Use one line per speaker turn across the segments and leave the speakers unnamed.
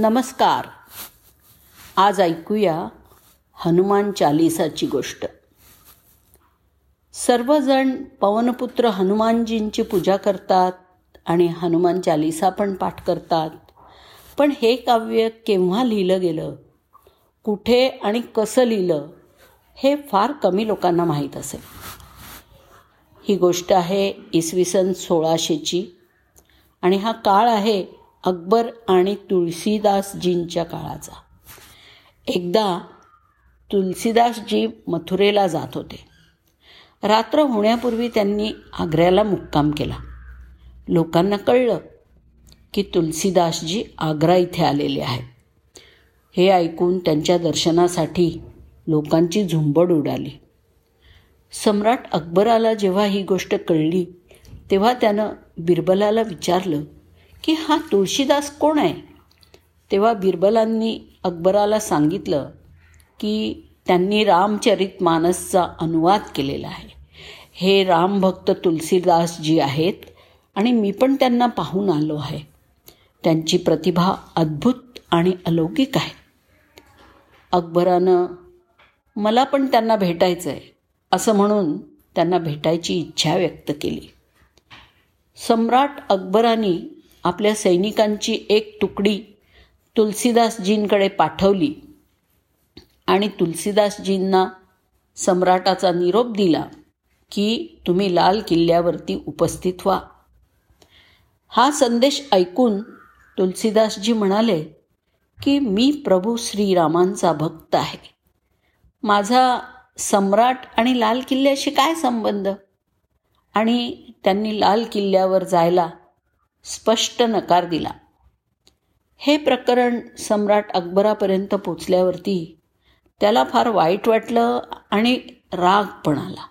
नमस्कार. आज ऐकूया हनुमान चालिसाची गोष्ट. सर्वजण पवनपुत्र हनुमानजींची पूजा करतात आणि हनुमान चालिसा पण पाठ करतात. पण हे काव्य केव्हा लिहिलं गेलं? कुठे आणि कसं लिहिलं? हे फार कमी लोकांना माहीत असेल. ही गोष्ट आहे इसवी सन सोळाशेची. आणि हा काळ आहे अकबर आणि तुळशीदासजींच्या काळाचा. एकदा तुलसीदासजी मथुरेला जात होते. रात्र होण्यापूर्वी त्यांनी आग्र्याला मुक्काम केला. लोकांना कळलं की तुलसीदासजी आग्रा इथे आलेले आहेत. हे ऐकून त्यांच्या दर्शनासाठी लोकांची झुंबड उडाली. सम्राट अकबराला जेव्हा ही गोष्ट कळली तेव्हा त्यानं बिरबलाला विचारलं की हा तुळशीदास कोण आहे? तेव्हा बिरबलांनी अकबराला सांगितलं की त्यांनी रामचरित मानसचा अनुवाद केलेला आहे. हे रामभक्त तुलसीदास जी आहेत आणि मी पण त्यांना पाहून आलो आहे. त्यांची प्रतिभा अद्भुत आणि अलौकिक आहे. अकबरानं मला पण त्यांना भेटायचं आहे असं म्हणून त्यांना भेटायची इच्छा व्यक्त केली. सम्राट अकबराने आपल्या सैनिकांची एक तुकडी तुलसीदासजींकडे पाठवली आणि तुलसीदासजींना सम्राटाचा निरोप दिला की तुम्ही लाल किल्ल्यावरती उपस्थित व्हा. हा संदेश ऐकून तुलसीदासजी म्हणाले की मी प्रभू श्रीरामांचा भक्त आहे. माझा सम्राट आणि लाल किल्ल्याशी काय संबंध? आणि त्यांनी लाल किल्ल्यावर जायला स्पष्ट नकार दिला. हे प्रकरण सम्राट अकबरापर्यंत पोचल्यावरती त्याला फार वाईट वाटलं आणि राग पण आला.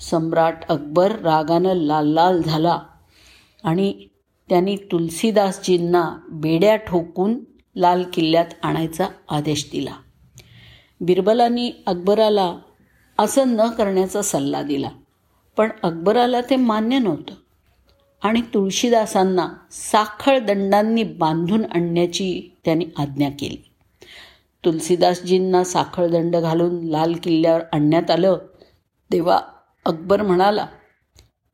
सम्राट अकबर रागानं लाल लाल झाला आणि त्यांनी तुलसीदासजींना बेड्या ठोकून लाल किल्ल्यात आणायचा आदेश दिला. बिरबलांनी अकबराला असं न करण्याचा सल्ला दिला. पण अकबराला ते मान्य नव्हतं. आणि तुळशीदासांना साखळ दंडांनी बांधून आणण्याची त्यांनी आज्ञा केली. तुलसीदासजींना साखळ दंड घालून लाल किल्ल्यावर आणण्यात आलं तेव्हा अकबर म्हणाला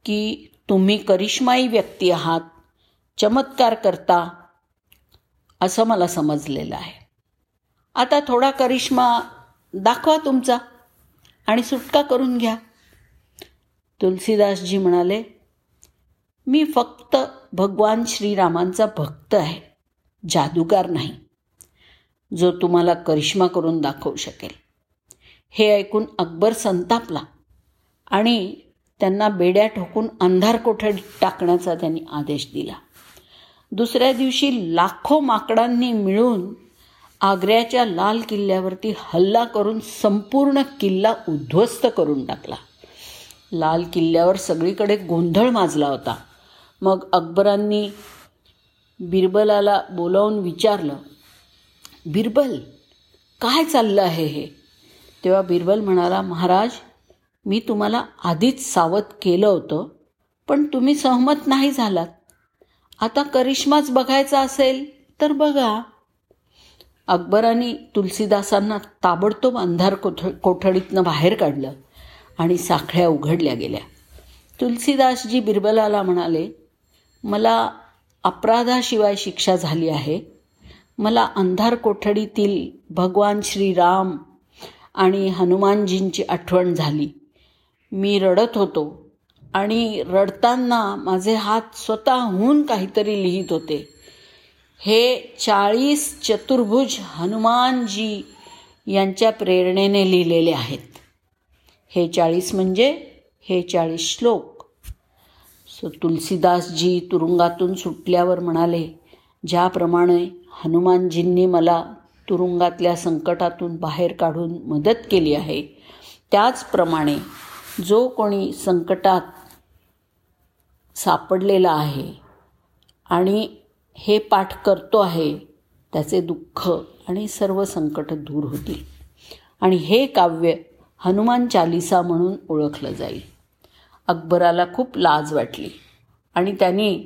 की तुम्ही करिश्माई व्यक्ती आहात चमत्कार करता असं मला समजलेलं आहे. आता थोडा करिश्मा दाखवा तुमचा आणि सुटका करून घ्या. तुलसीदासजी म्हणाले मी फक्त भगवान श्रीरामांचा भक्त आहे. जादूगार नाही. जो तुम्हाला करिश्मा करून दाखवू शकेल. हे ऐकून अकबर संतापला आणि त्यांना बेड्या ठोकून अंधार कोठडीत टाकण्याचा त्यांनी आदेश दिला. दुसऱ्या दिवशी लाखो माकडांनी मिळून आग्र्याच्या लाल किल्ल्यावरती हल्ला करून संपूर्ण किल्ला उद्ध्वस्त करून टाकला. लाल किल्ल्यावर सगळीकडे गोंधळ माजला होता. मग अकबरांनी बिरबलाला बोलावून विचारलं बिरबल काय चाललं आहे हे? तेव्हा बिरबल म्हणाला महाराज मी तुम्हाला आधीच सावध केलं होतं पण तुम्ही सहमत नाही झालात. आता करिश्माच बघायचा असेल तर बघा. अकबरांनी तुलसीदासांना ताबडतोब अंधार कोठ कोठडीतनं बाहेर काढलं आणि साखळ्या उघडल्या गेल्या. तुलसीदासजी बिरबलाला म्हणाले मला अपराधाशिवाय शिक्षा झाली आहे. मला अंधार कोठडीतील भगवान श्रीराम आणि हनुमानजींची आठवण झाली. मी रडत होतो आणि रडताना माझे हात स्वतःहून काहीतरी लिहित होते. हे चाळीस चतुर्भुज हनुमानजी यांच्या प्रेरणेने लिहिलेले आहेत. हे चाळीस म्हणजे हे चाळीस श्लोक. तुलसीदासजी तुरुंगातून सुटल्यावर म्हणाले ज्याप्रमाणे हनुमानजींनी मला तुरुंगातल्या संकटातून बाहेर काढून मदत केली आहे त्याचप्रमाणे जो कोणी संकटात सापडलेला आहे आणि हे पाठ करतो आहे त्याचे दुःख आणि सर्व संकट दूर होतील. आणि हे काव्य हनुमान चालिसा म्हणून ओळखलं जाईल. अकबराला खूप लाज वाटली. आणि त्यांनी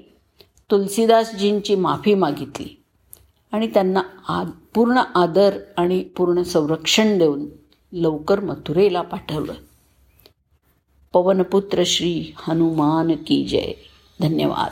तुलसीदासजींची माफी मागितली. आणि त्यांना आ पूर्ण आदर आणि पूर्ण संरक्षण देऊन लवकर मथुरेला पाठवलं. पवनपुत्र श्री हनुमान की जय. धन्यवाद.